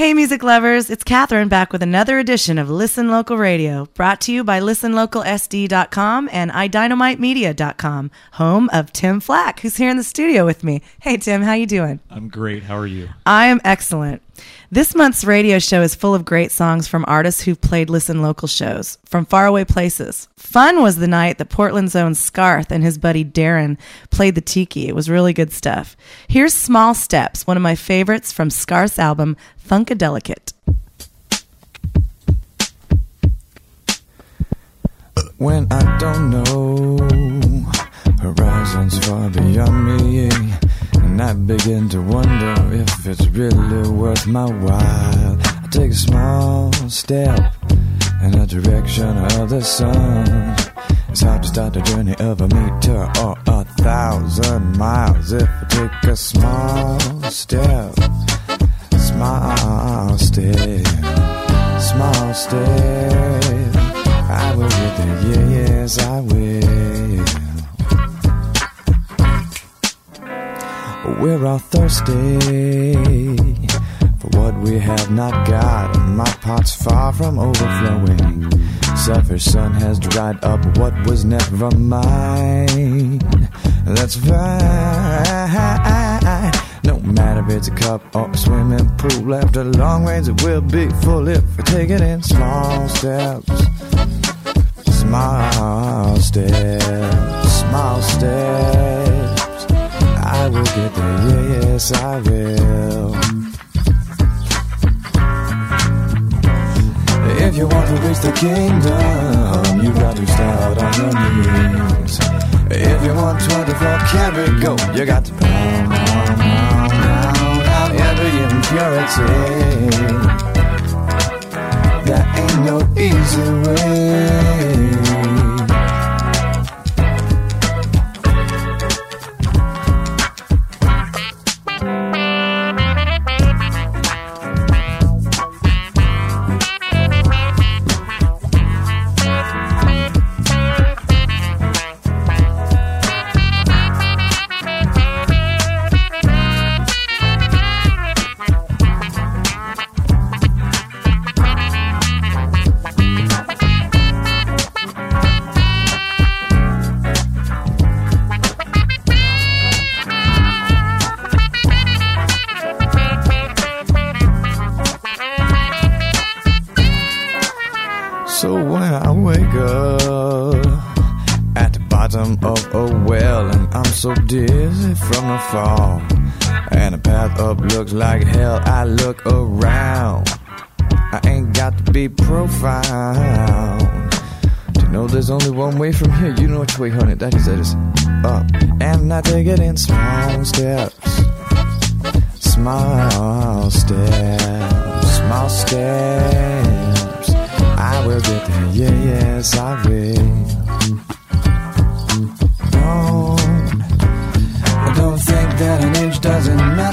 Hey, music lovers, it's Cathryn back with another edition of Listen Local Radio, brought to you by listenlocalsd.com and idynamitemedia.com, home of Tim Flack, who's here in the studio with me. Hey, Tim, how you doing? I'm great. How are you? I am excellent. This month's radio show is full of great songs from artists who've played Listen Local shows from faraway places. Fun was the night that Portland's own Scarth and his buddy Darren played the tiki. It was really good stuff. Here's Small Steps, one of my favorites from Scarth's album Funkadelicate. When I don't know, horizons far beyond me. And I begin to wonder if it's really worth my while. I take a small step in the direction of the sun. It's hard to start the journey of a meter or a thousand miles if I take a small step. Small step, small step. I will get there, yes, I will. We're all thirsty for what we have not got, and my pot's far from overflowing. Selfish sun has dried up what was never mine. That's fine. No matter if it's a cup or a swimming pool, after long rains it will be full if we take it in small steps. Small steps, small steps. I will get there, yeah, yes, I will. If you want to reach the kingdom, you got to start on your knees. If you want 24 karat gold, you got to pound, pound, pound, pound out every impurity. There ain't no easy way. So dizzy from the fall, and the path up looks like hell, I look around. I ain't got to be profound to know there's only one way from here. You know which way, honey? That is, that is up, and I take it in small steps, small steps, small steps. I will get there, yeah, yes, I will.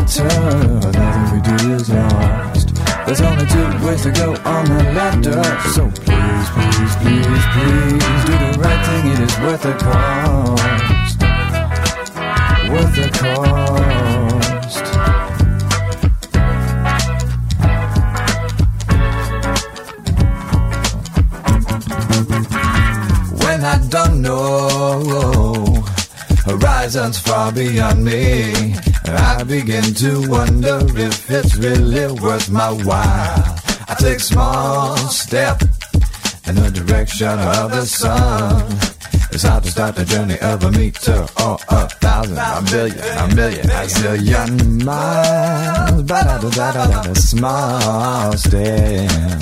Doesn't. Nothing we do is lost. There's only two ways to go on the ladder. So please, please, please, please do the right thing. It is worth the cost. Worth the cost. when I don't know. Horizons far beyond me. I begin to wonder if it's really worth my while. I take small step in the direction of the sun. It's hard to start the journey of a meter or a thousand, a billion, a million, a zillion miles. Ba-da-da-da-da-da. Small step,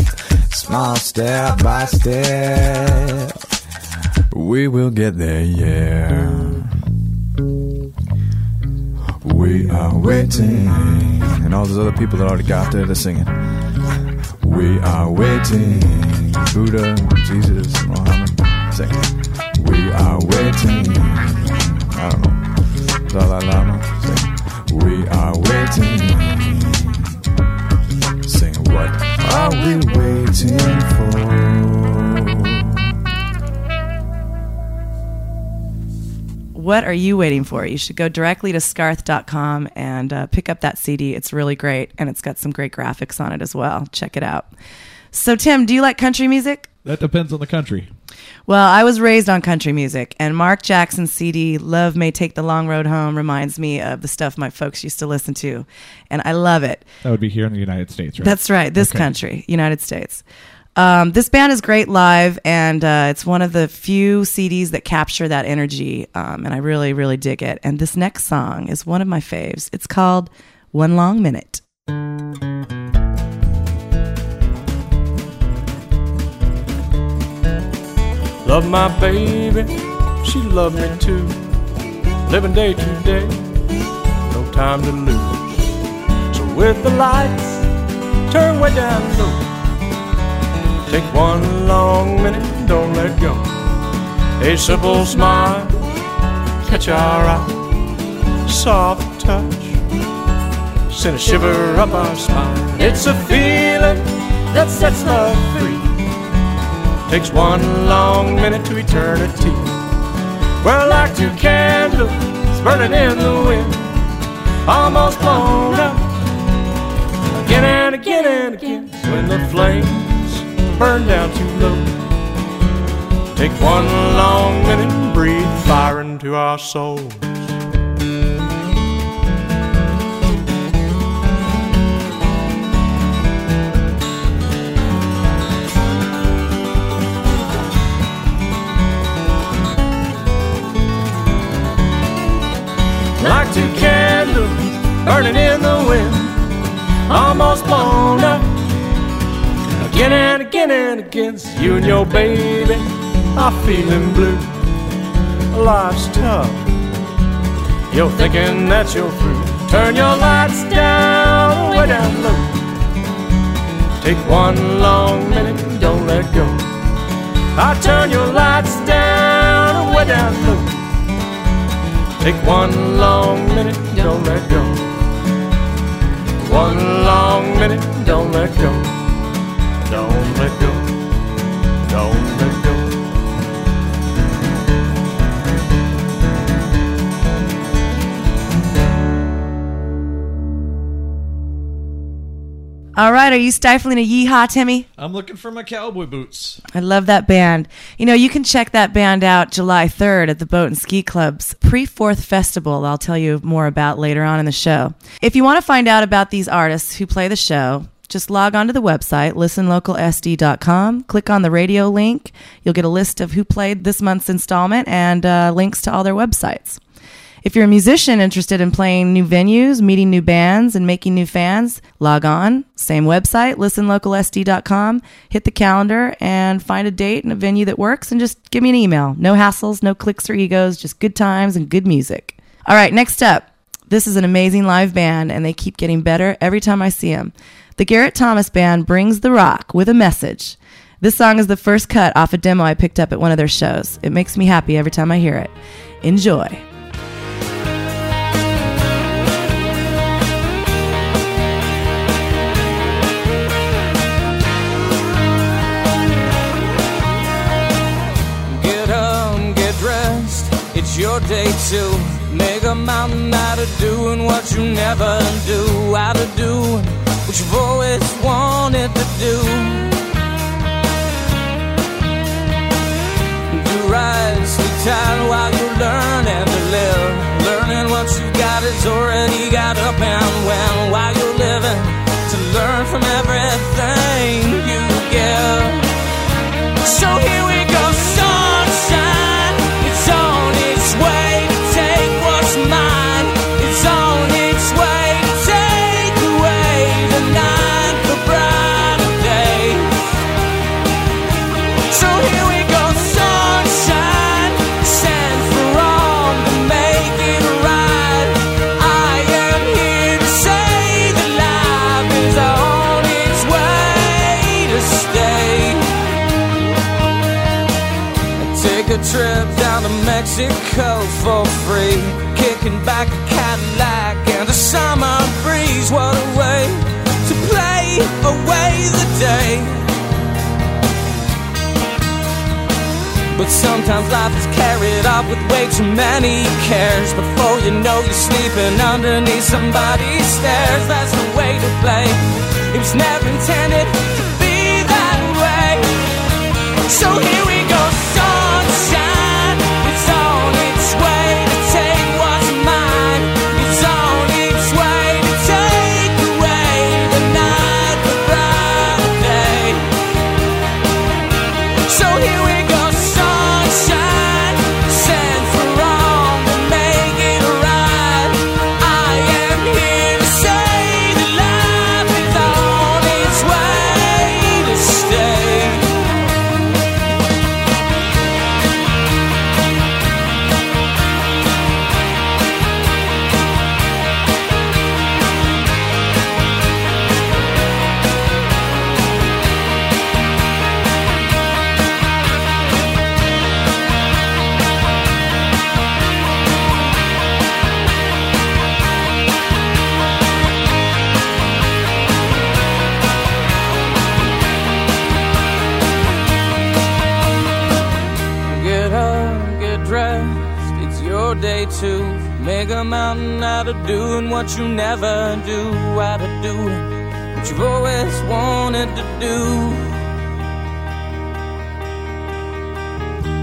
small step by step. We will get there, yeah. We are waiting. And all those other people that already got there, they're singing. We are waiting. Buddha, Jesus, Muhammad, sing. We are waiting. I don't know. Dalai Lama, sing. We are waiting. Sing what are we waiting for? What are you waiting for? You should go directly to scarth.com and uh, pick up that CD. It's really great, and it's got some great graphics on it as well. Check it out. So, Tim, do you like country music? That depends on the country. Well, I was raised on country music, and Mark Jackson's CD, Love May Take the Long Road Home, reminds me of the stuff my folks used to listen to. And I love it. That would be here in the United States, right? That's right, this Okay. country, United States. Um, this band is great live, and uh, it's one of the few CDs that capture that energy, um, and I really, really dig it. And this next song is one of my faves. It's called One Long Minute. Love my baby, she loved me too. Living day to day, no time to lose. So with the lights turned way down low, take one long minute, don't let go. A simple smile, catch our eye, soft touch, send a shiver up our spine. It's a feeling that sets love free. Takes one long minute to eternity. We're like two candles burning in the wind, almost blown up. Again and again and again, when the flames burn down too low. Take one long minute and breathe fire into our souls. like two candles burning in the wind, almost blown up. Again and again and again, so you and your baby are feeling blue. Life's tough. You're thinking that you're through. Turn your lights down, way down low. Take one long minute, don't let go. I turn your lights down, way down low. Take one long minute, don't let go. One long minute, don't let go. Don't let go. Don't let go. All right, are you stifling a yeehaw, Timmy? I'm looking for my cowboy boots. I love that band. You know, you can check that band out July 3rd at the Boat and Ski Club's pre Fourth Festival. I'll tell you more about later on in the show. If you want to find out about these artists who play the show, just log on to the website, listenlocalsd.com, click on the radio link. You'll get a list of who played this month's installment and uh, links to all their websites. If you're a musician interested in playing new venues, meeting new bands, and making new fans, log on. Same website, listenlocalsd.com. Hit the calendar and find a date and a venue that works and just give me an email. No hassles, no clicks or egos, just good times and good music. All right, next up. This is an amazing live band, and they keep getting better every time I see them. The Garrett Thomas Band brings the rock with a message. This song is the first cut off a demo I picked up at one of their shows. It makes me happy every time I hear it. Enjoy. Get up, get dressed. It's your day to make a mountain out of doing what you never do. Out of doing what you've always wanted to do. Do right, sleep tight while you learn and to live. Learning what you got is already Mexico for free. Kicking back a Cadillac and a summer breeze. What a way to play away the day. But sometimes life is carried off with way too many cares. Before you know you're sleeping underneath somebody's stairs. That's the way to play. It was never intended to be that way. So here we what you never do, out of doing what you've always wanted to do.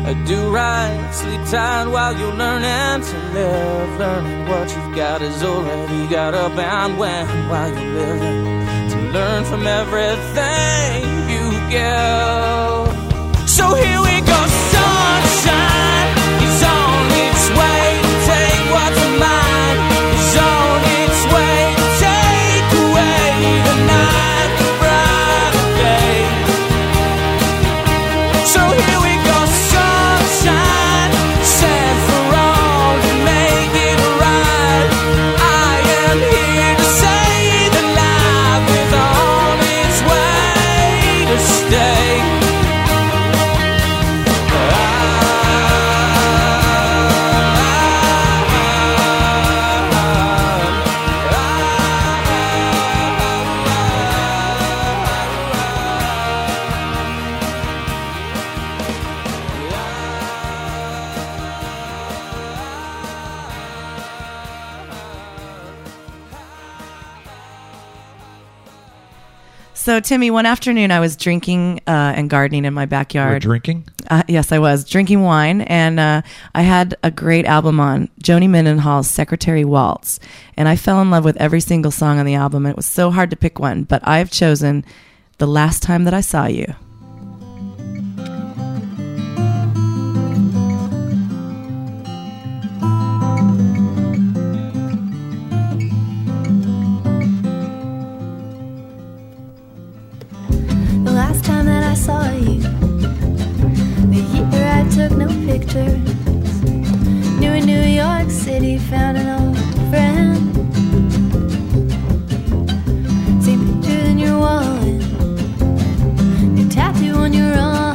Uh, Do right, sleep tight while you're learning to live. Learning what you've got is already got up and when while you're living. To learn from everything you give. So here we go, sunshine. It's on its way Timmy, one afternoon I was drinking uh, and gardening in my We're backyard. drinking. Uh, yes, I was drinking wine, and uh, I had a great album on Joni Mendenhall's "Secretary Waltz," and I fell in love with every single song on the album. It was so hard to pick one, but I've chosen "The Last Time That I Saw You." Took no pictures. Knew in New York City, found an old friend. See pictures in your wallet, your tattoo on your arm,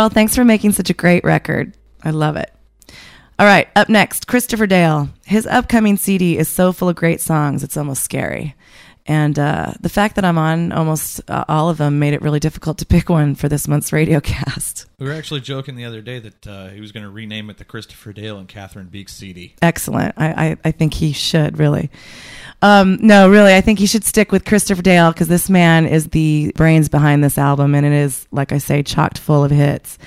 Girl, thanks for making such a great record. I love it. All right, up next, Christopher Dale. His upcoming CD is so full of great songs, it's almost scary. And uh, the fact that I'm on almost uh, all of them made it really difficult to pick one for this month's radio cast. We were actually joking the other day that uh, he was going to rename it the Christopher Dale and Cathryn Beeks CD. Excellent. I, I, I think he should, really. Um, no, really, I think he should stick with Christopher Dale because this man is the brains behind this album, and it is, like I say, chocked full of hits.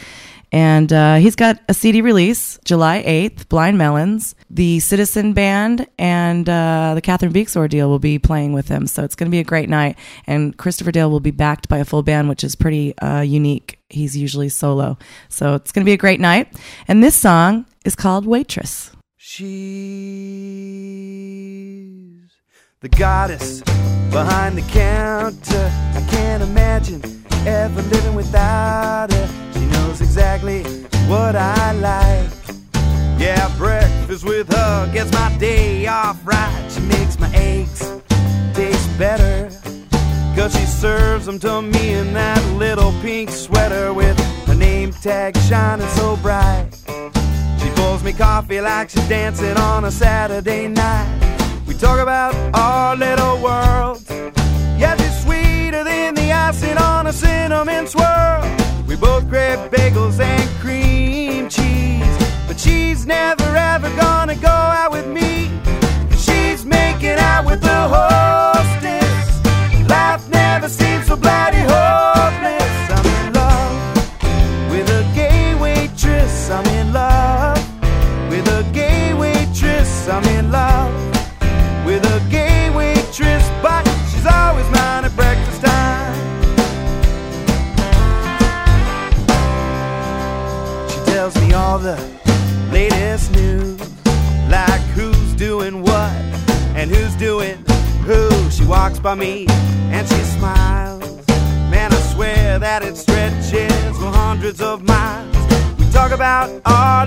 And uh, he's got a CD release July 8th, Blind Melons. The Citizen Band and uh, the Cathryn Beeks Ordeal will be playing with him. So it's going to be a great night. And Christopher Dale will be backed by a full band, which is pretty uh, unique. He's usually solo. So it's going to be a great night. And this song is called Waitress. She's the goddess behind the counter. I can't imagine ever living without her. Exactly what I like. Yeah, breakfast with her gets my day off right. She makes my eggs taste better. Cause she serves them to me in that little pink sweater with her name tag shining so bright. She pours me coffee like she's dancing on a Saturday night. We talk about our little world. Yeah, she's sweeter than the icing on a cinnamon swirl. We both crave bagels and cream cheese. But she's never ever gonna go out with me. she's making out with the hostess. Life never seems so bloody hopeless. By me and she smiles. Man, I swear that it stretches for hundreds of miles. We talk about our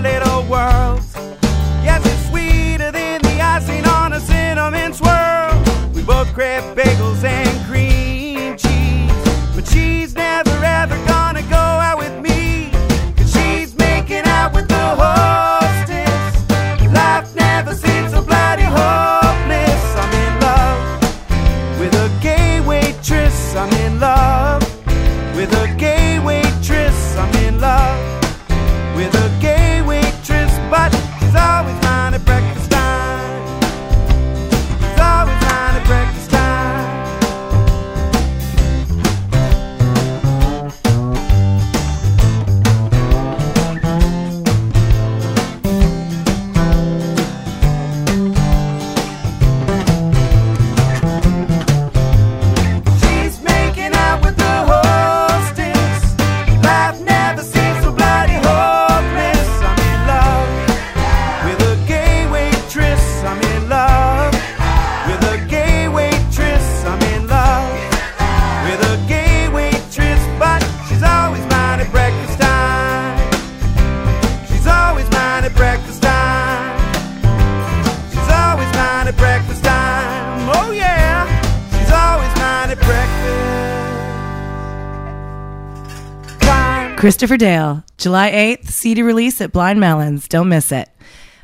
Christopher Dale, July 8th, CD release at Blind Melons. Don't miss it.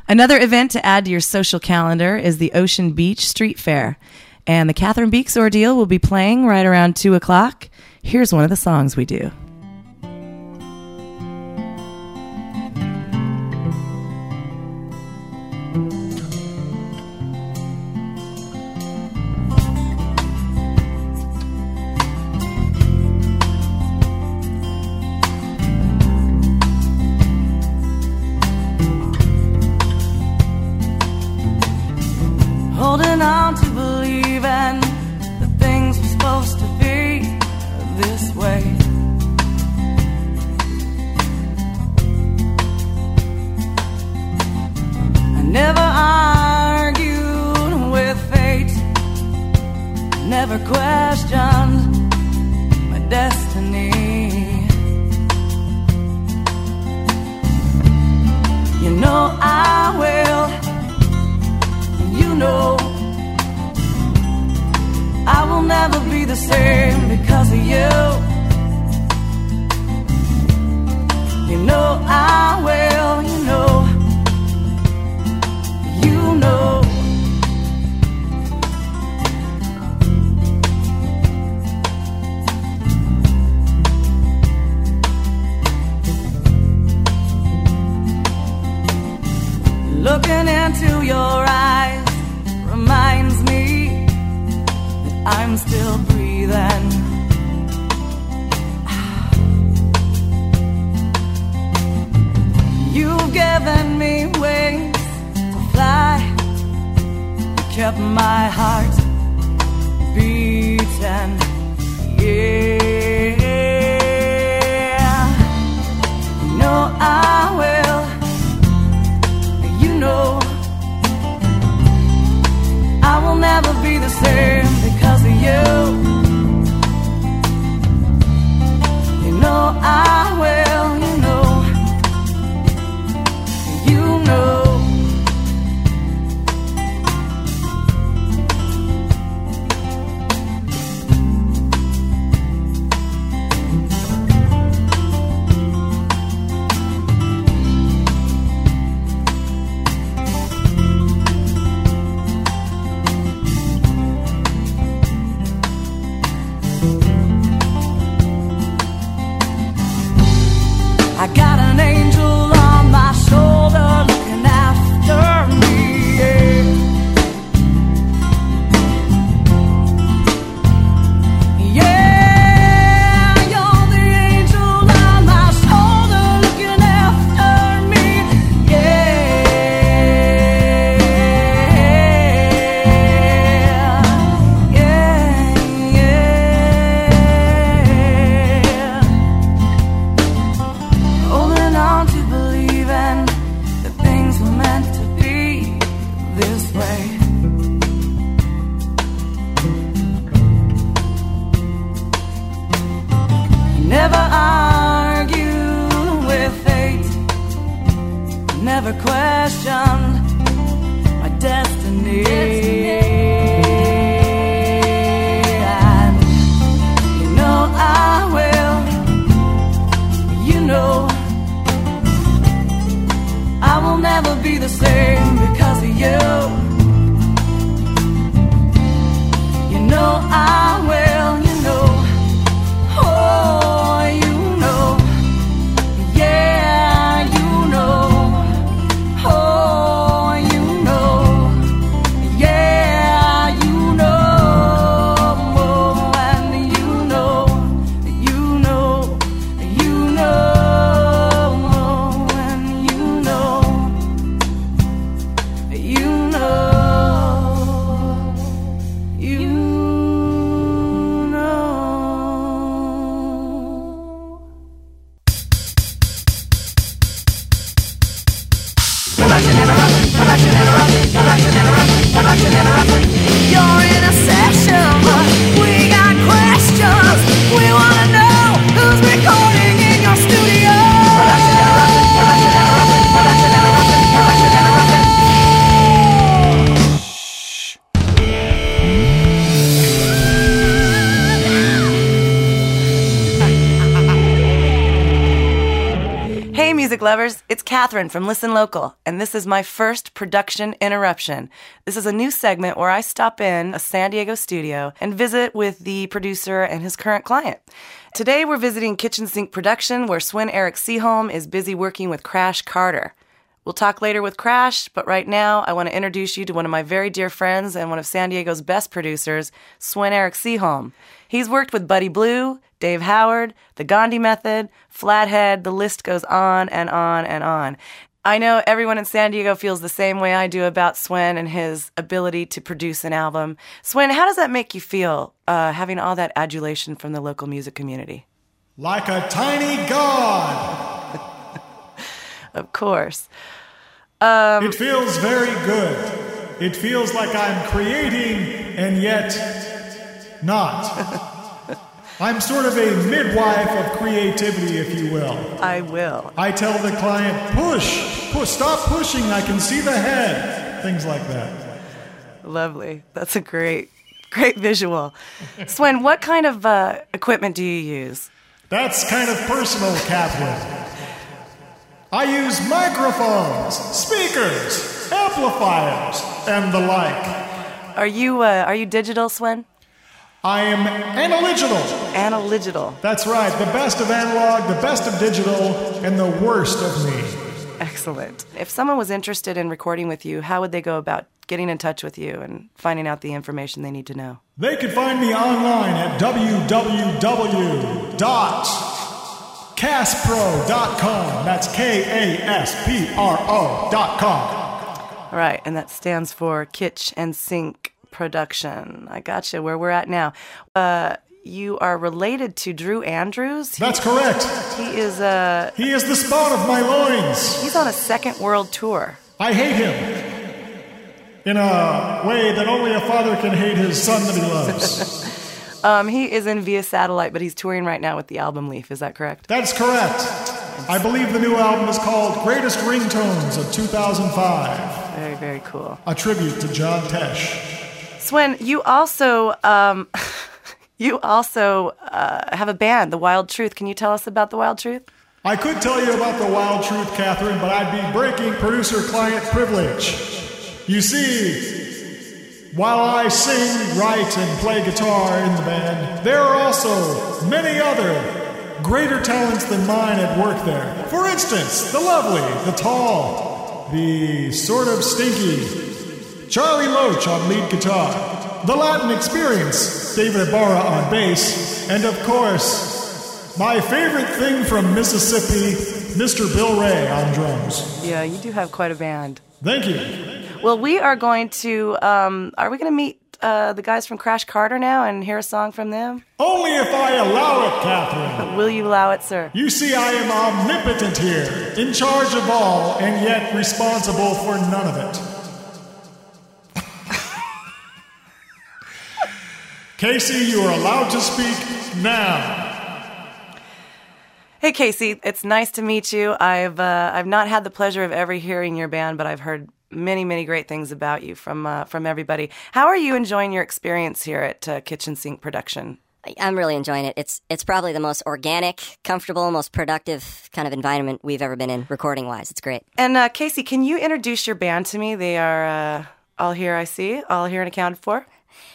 Another event to add to your social calendar is the Ocean Beach Street Fair. And the Cathryn Beeks Ordeal will be playing right around 2 o'clock. Here's one of the songs we do. Cathryn from Listen Local, and this is my first production interruption. This is a new segment where I stop in a San Diego studio and visit with the producer and his current client. Today, we're visiting Kitchen Sync Production, where Sven-Erik Seaholm is busy working with Crash Carter. We'll talk later with Crash, but right now, I want to introduce you to one of my very dear friends and one of San Diego's best producers, Sven-Erik Seaholm. He's worked with Buddy Blue, Dave Howard, The Gandhi Method, Flathead, the list goes on and on and on. I know everyone in San Diego feels the same way I do about Sven and his ability to produce an album. Sven, how does that make you feel, uh, having all that adulation from the local music community? Like a tiny god. Of course. it feels very good. It feels like I'm creating and yet not. I'm sort of a midwife of creativity, if you will. I will. I tell the client, push, push, stop pushing, I can see the head. Things like that. Lovely. That's a great, great visual. Sven, what kind of uh, equipment do you use? That's kind of personal, Cathryn. I use microphones, speakers, amplifiers, and the like. Are you uh, are you digital, Sven? I am analogical. Analogical. That's right, the best of analog, the best of digital, and the worst of me. Excellent. If someone was interested in recording with you, how would they go about getting in touch with you and finding out the information they need to know? They can find me online at www.kaspro.com. That's K A S P R O.com. All right, and that stands for Kitchen Sync Production. I gotcha. Where we're at now. Uh, you are related to Drew Andrews. He- That's correct. He is uh, He is the spawn of my loins. he's on a second world tour. I hate him. In a way that only a father can hate his son that he loves. Um, he is in via satellite, but he's touring right now with the Album Leaf. Is that correct? That's correct. I believe the new album is called Greatest Ringtones of 2005, Very, very cool. a tribute to John Tesh. Sven, you also um, you also uh, have a band, The Wild Truth. Can you tell us about The Wild Truth? I could tell you about the wild truth, Cathryn, but I'd be breaking producer client privilege. You see, while I sing, write, and play guitar in the band, there are also many other greater talents than mine at work there. For instance, the lovely, the tall, the sort of stinky Charlie Loach on lead guitar, the Latin Experience, David Ibarra on bass, and of course, my favorite thing from Mississippi, Mr. Bill Ray on drums. Yeah, you do have quite a band. Thank you. Well, we are going to. Um, are we going to meet uh, the guys from Crash Carter now and hear a song from them? Only if I allow it, Cathryn. Will you allow it, sir? You see, I am omnipotent here, in charge of all, and yet responsible for none of it. Casey, you are allowed to speak now. Hey, Casey, it's nice to meet you. I've uh, I've not had the pleasure of ever hearing your band, but I've heard many, many great things about you from uh, from everybody. How are you enjoying your experience here at uh, Kitchen Sync Production? I'm really enjoying it. It's it's probably the most organic, comfortable, most productive kind of environment we've ever been in, recording wise. It's great. And uh, Casey, can you introduce your band to me? They are uh, all here. I see, all here and accounted for.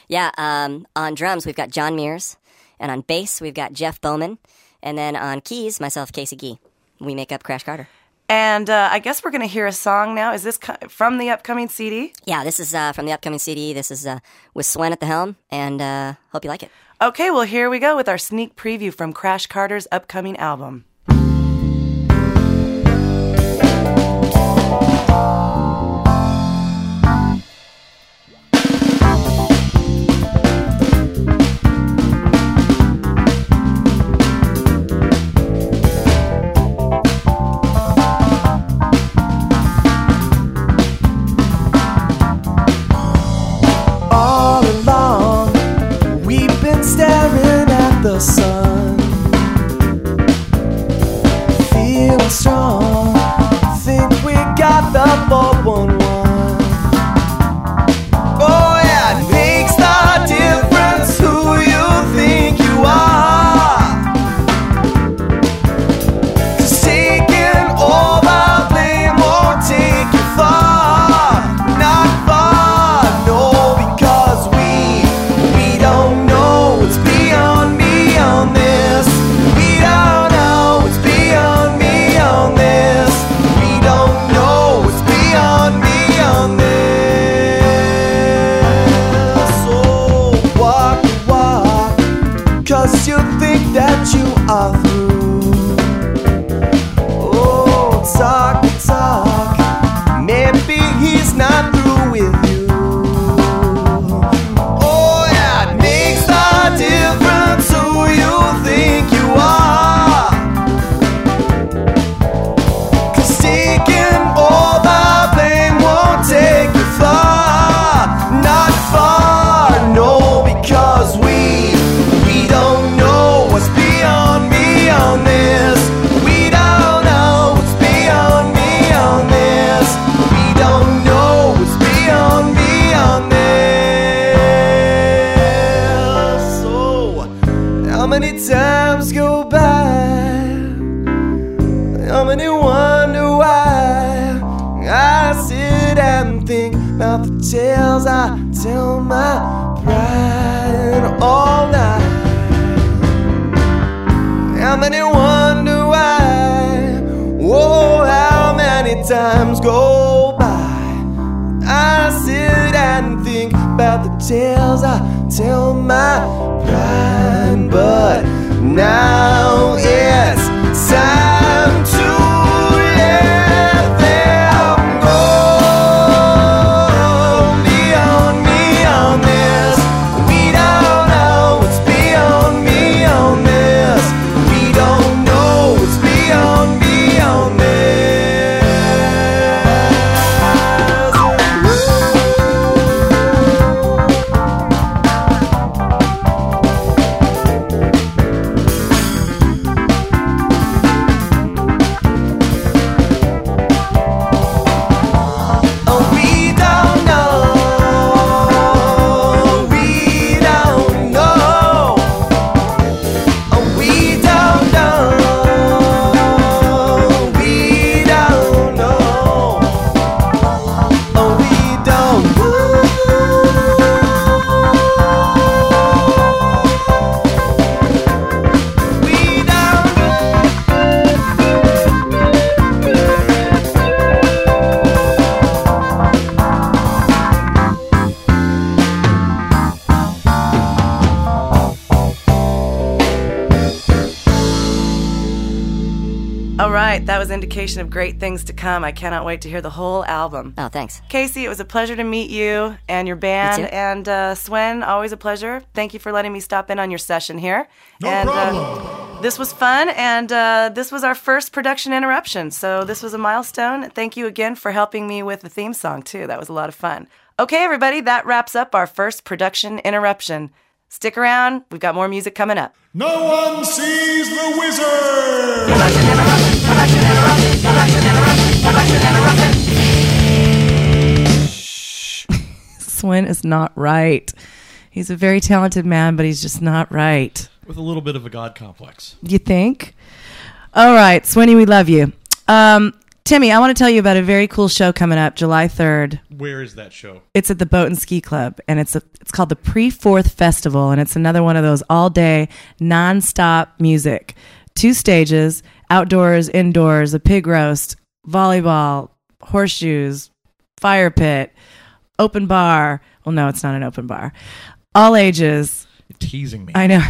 Yeah, um, on drums we've got John Mears, and on bass we've got Jeff Bowman, and then on keys myself, Casey Gee. We make up Crash Carter. And uh, I guess we're going to hear a song now. Is this co- from the upcoming CD? Yeah, this is uh, from the upcoming CD. This is uh, with Sven at the helm, and uh, hope you like it. Okay, well, here we go with our sneak preview from Crash Carter's upcoming album. Indication of great things to come. I cannot wait to hear the whole album. Oh, thanks. Casey, it was a pleasure to meet you and your band. You too. And uh, Sven, always a pleasure. Thank you for letting me stop in on your session here. No and, problem. Uh, this was fun, and uh, this was our first production interruption. So this was a milestone. Thank you again for helping me with the theme song, too. That was a lot of fun. Okay, everybody, that wraps up our first production interruption. Stick around, we've got more music coming up. No one sees the wizard. Sven is not right. He's a very talented man, but he's just not right. With a little bit of a god complex. You think? All right, Swinny, we love you. Um, Timmy, I want to tell you about a very cool show coming up July 3rd. Where is that show? It's at the Boat and Ski Club, and it's a, it's called the Pre Fourth Festival, and it's another one of those all day, nonstop music. Two stages, outdoors, indoors, a pig roast, volleyball, horseshoes, fire pit, open bar. Well, no, it's not an open bar. All ages. You're teasing me. I know.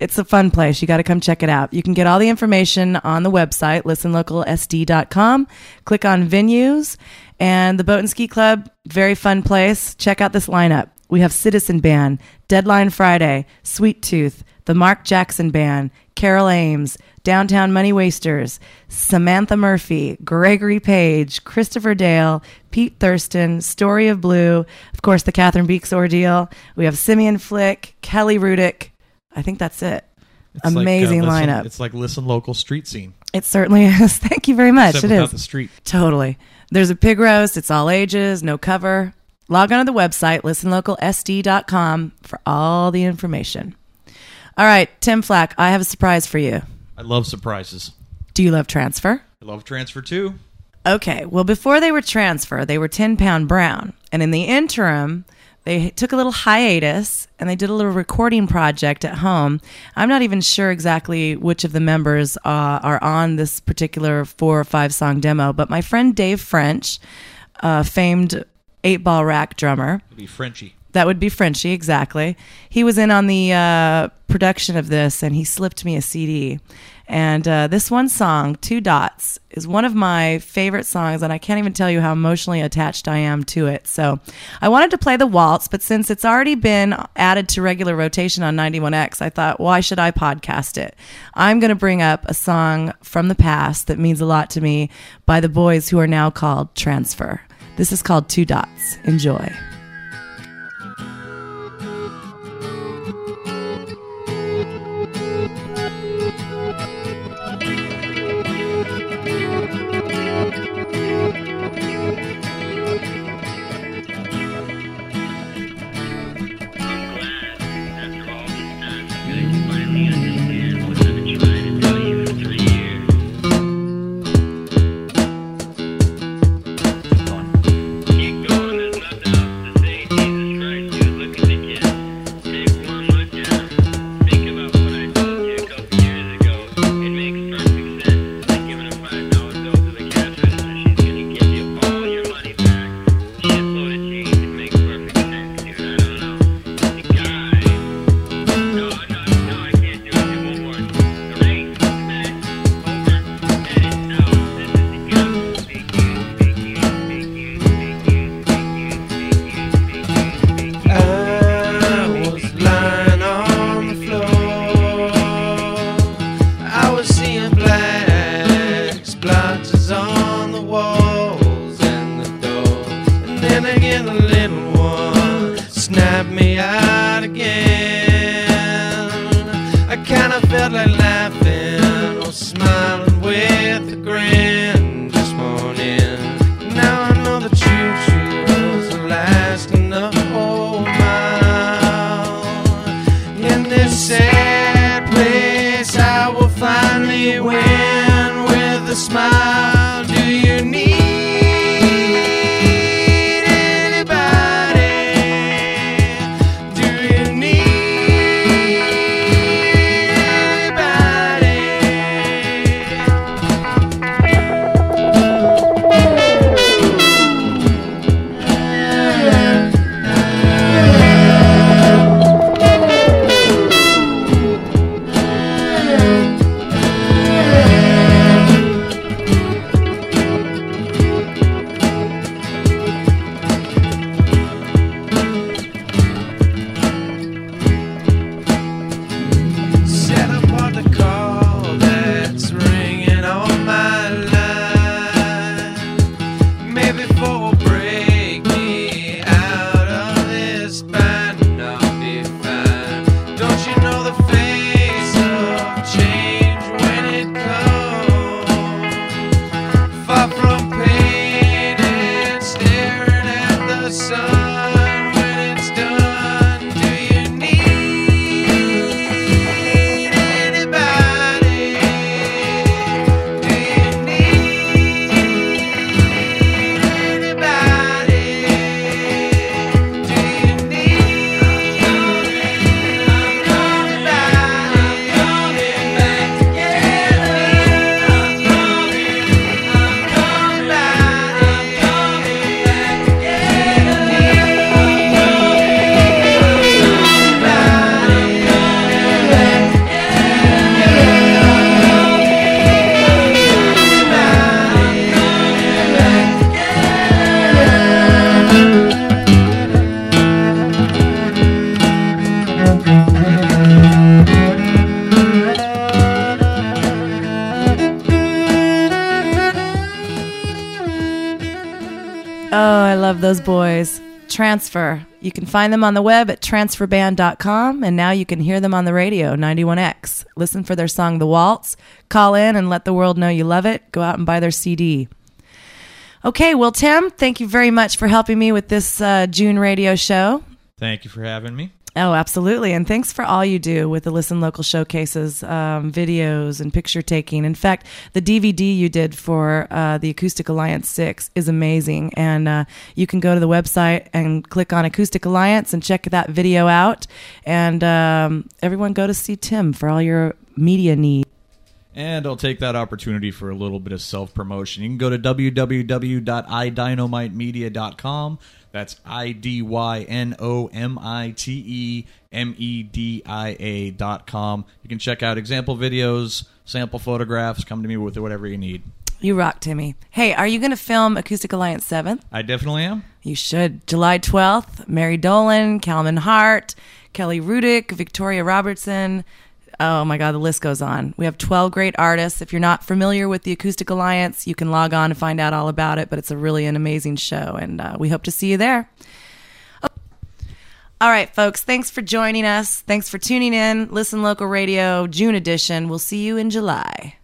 It's a fun place. You got to come check it out. You can get all the information on the website, listenlocalsd.com. Click on venues and the Boat and Ski Club. Very fun place. Check out this lineup. We have Citizen Band, Deadline Friday, Sweet Tooth, the Mark Jackson Band, Carol Ames, Downtown Money Wasters, Samantha Murphy, Gregory Page, Christopher Dale, Pete Thurston, Story of Blue, of course, the Cathryn Beeks ordeal. We have Simeon Flick, Kelly Rudick. I think that's it. It's like, uh, Amazing listen- lineup. It's like listen local street scene. It certainly is. Thank you very much. Except it without the street. Totally. There's a pig roast. It's all ages, no cover. Log on to the website, listenlocalsd.com for all the information. All right, Tim Flack, I have a surprise for you. I love surprises. Do you love transfer? I love transfer too. Okay, well, before they were transfer, they were 10 pound brown. And in the interim, they took a little hiatus and they did a little recording project at home. I'm not even sure exactly which of the members uh, are on this particular four or five song demo, but my friend Dave French, uh, famed eight ball rack drummer, It'd be Frenchy. that would be Frenchie, exactly. He was in on the uh, production of this and he slipped me a CD. And uh, this one song, Two Dots, is one of my favorite songs, and I can't even tell you how emotionally attached I am to it. So I wanted to play the waltz, but since it's already been added to regular rotation on 91X, I thought, why should I podcast it? I'm going to bring up a song from the past that means a lot to me by the boys who are now called Transfer. This is called Two Dots. Enjoy. Kinda felt like Transfer. You can find them on the web at transferband.com, and now you can hear them on the radio, 91X. Listen for their song, The Waltz. Call in and let the world know you love it. Go out and buy their CD. Okay, well, Tim, thank you very much for helping me with this uh, June radio show. Thank you for having me. Oh, absolutely. And thanks for all you do with the Listen Local showcases, um, videos, and picture taking. In fact, the DVD you did for uh, the Acoustic Alliance 6 is amazing. And uh, you can go to the website and click on Acoustic Alliance and check that video out. And um, everyone go to see Tim for all your media needs. And I'll take that opportunity for a little bit of self promotion. You can go to www.idynomitemedia.com. That's I D Y N O M I T E M E D I A dot com. You can check out example videos, sample photographs, come to me with whatever you need. You rock, Timmy. Hey, are you going to film Acoustic Alliance 7th? I definitely am. You should. July 12th, Mary Dolan, Calvin Hart, Kelly Rudick, Victoria Robertson. Oh my God, the list goes on. We have 12 great artists. If you're not familiar with the Acoustic Alliance, you can log on and find out all about it, but it's a really an amazing show, and uh, we hope to see you there. All right, folks, thanks for joining us. Thanks for tuning in. Listen Local Radio, June edition. We'll see you in July.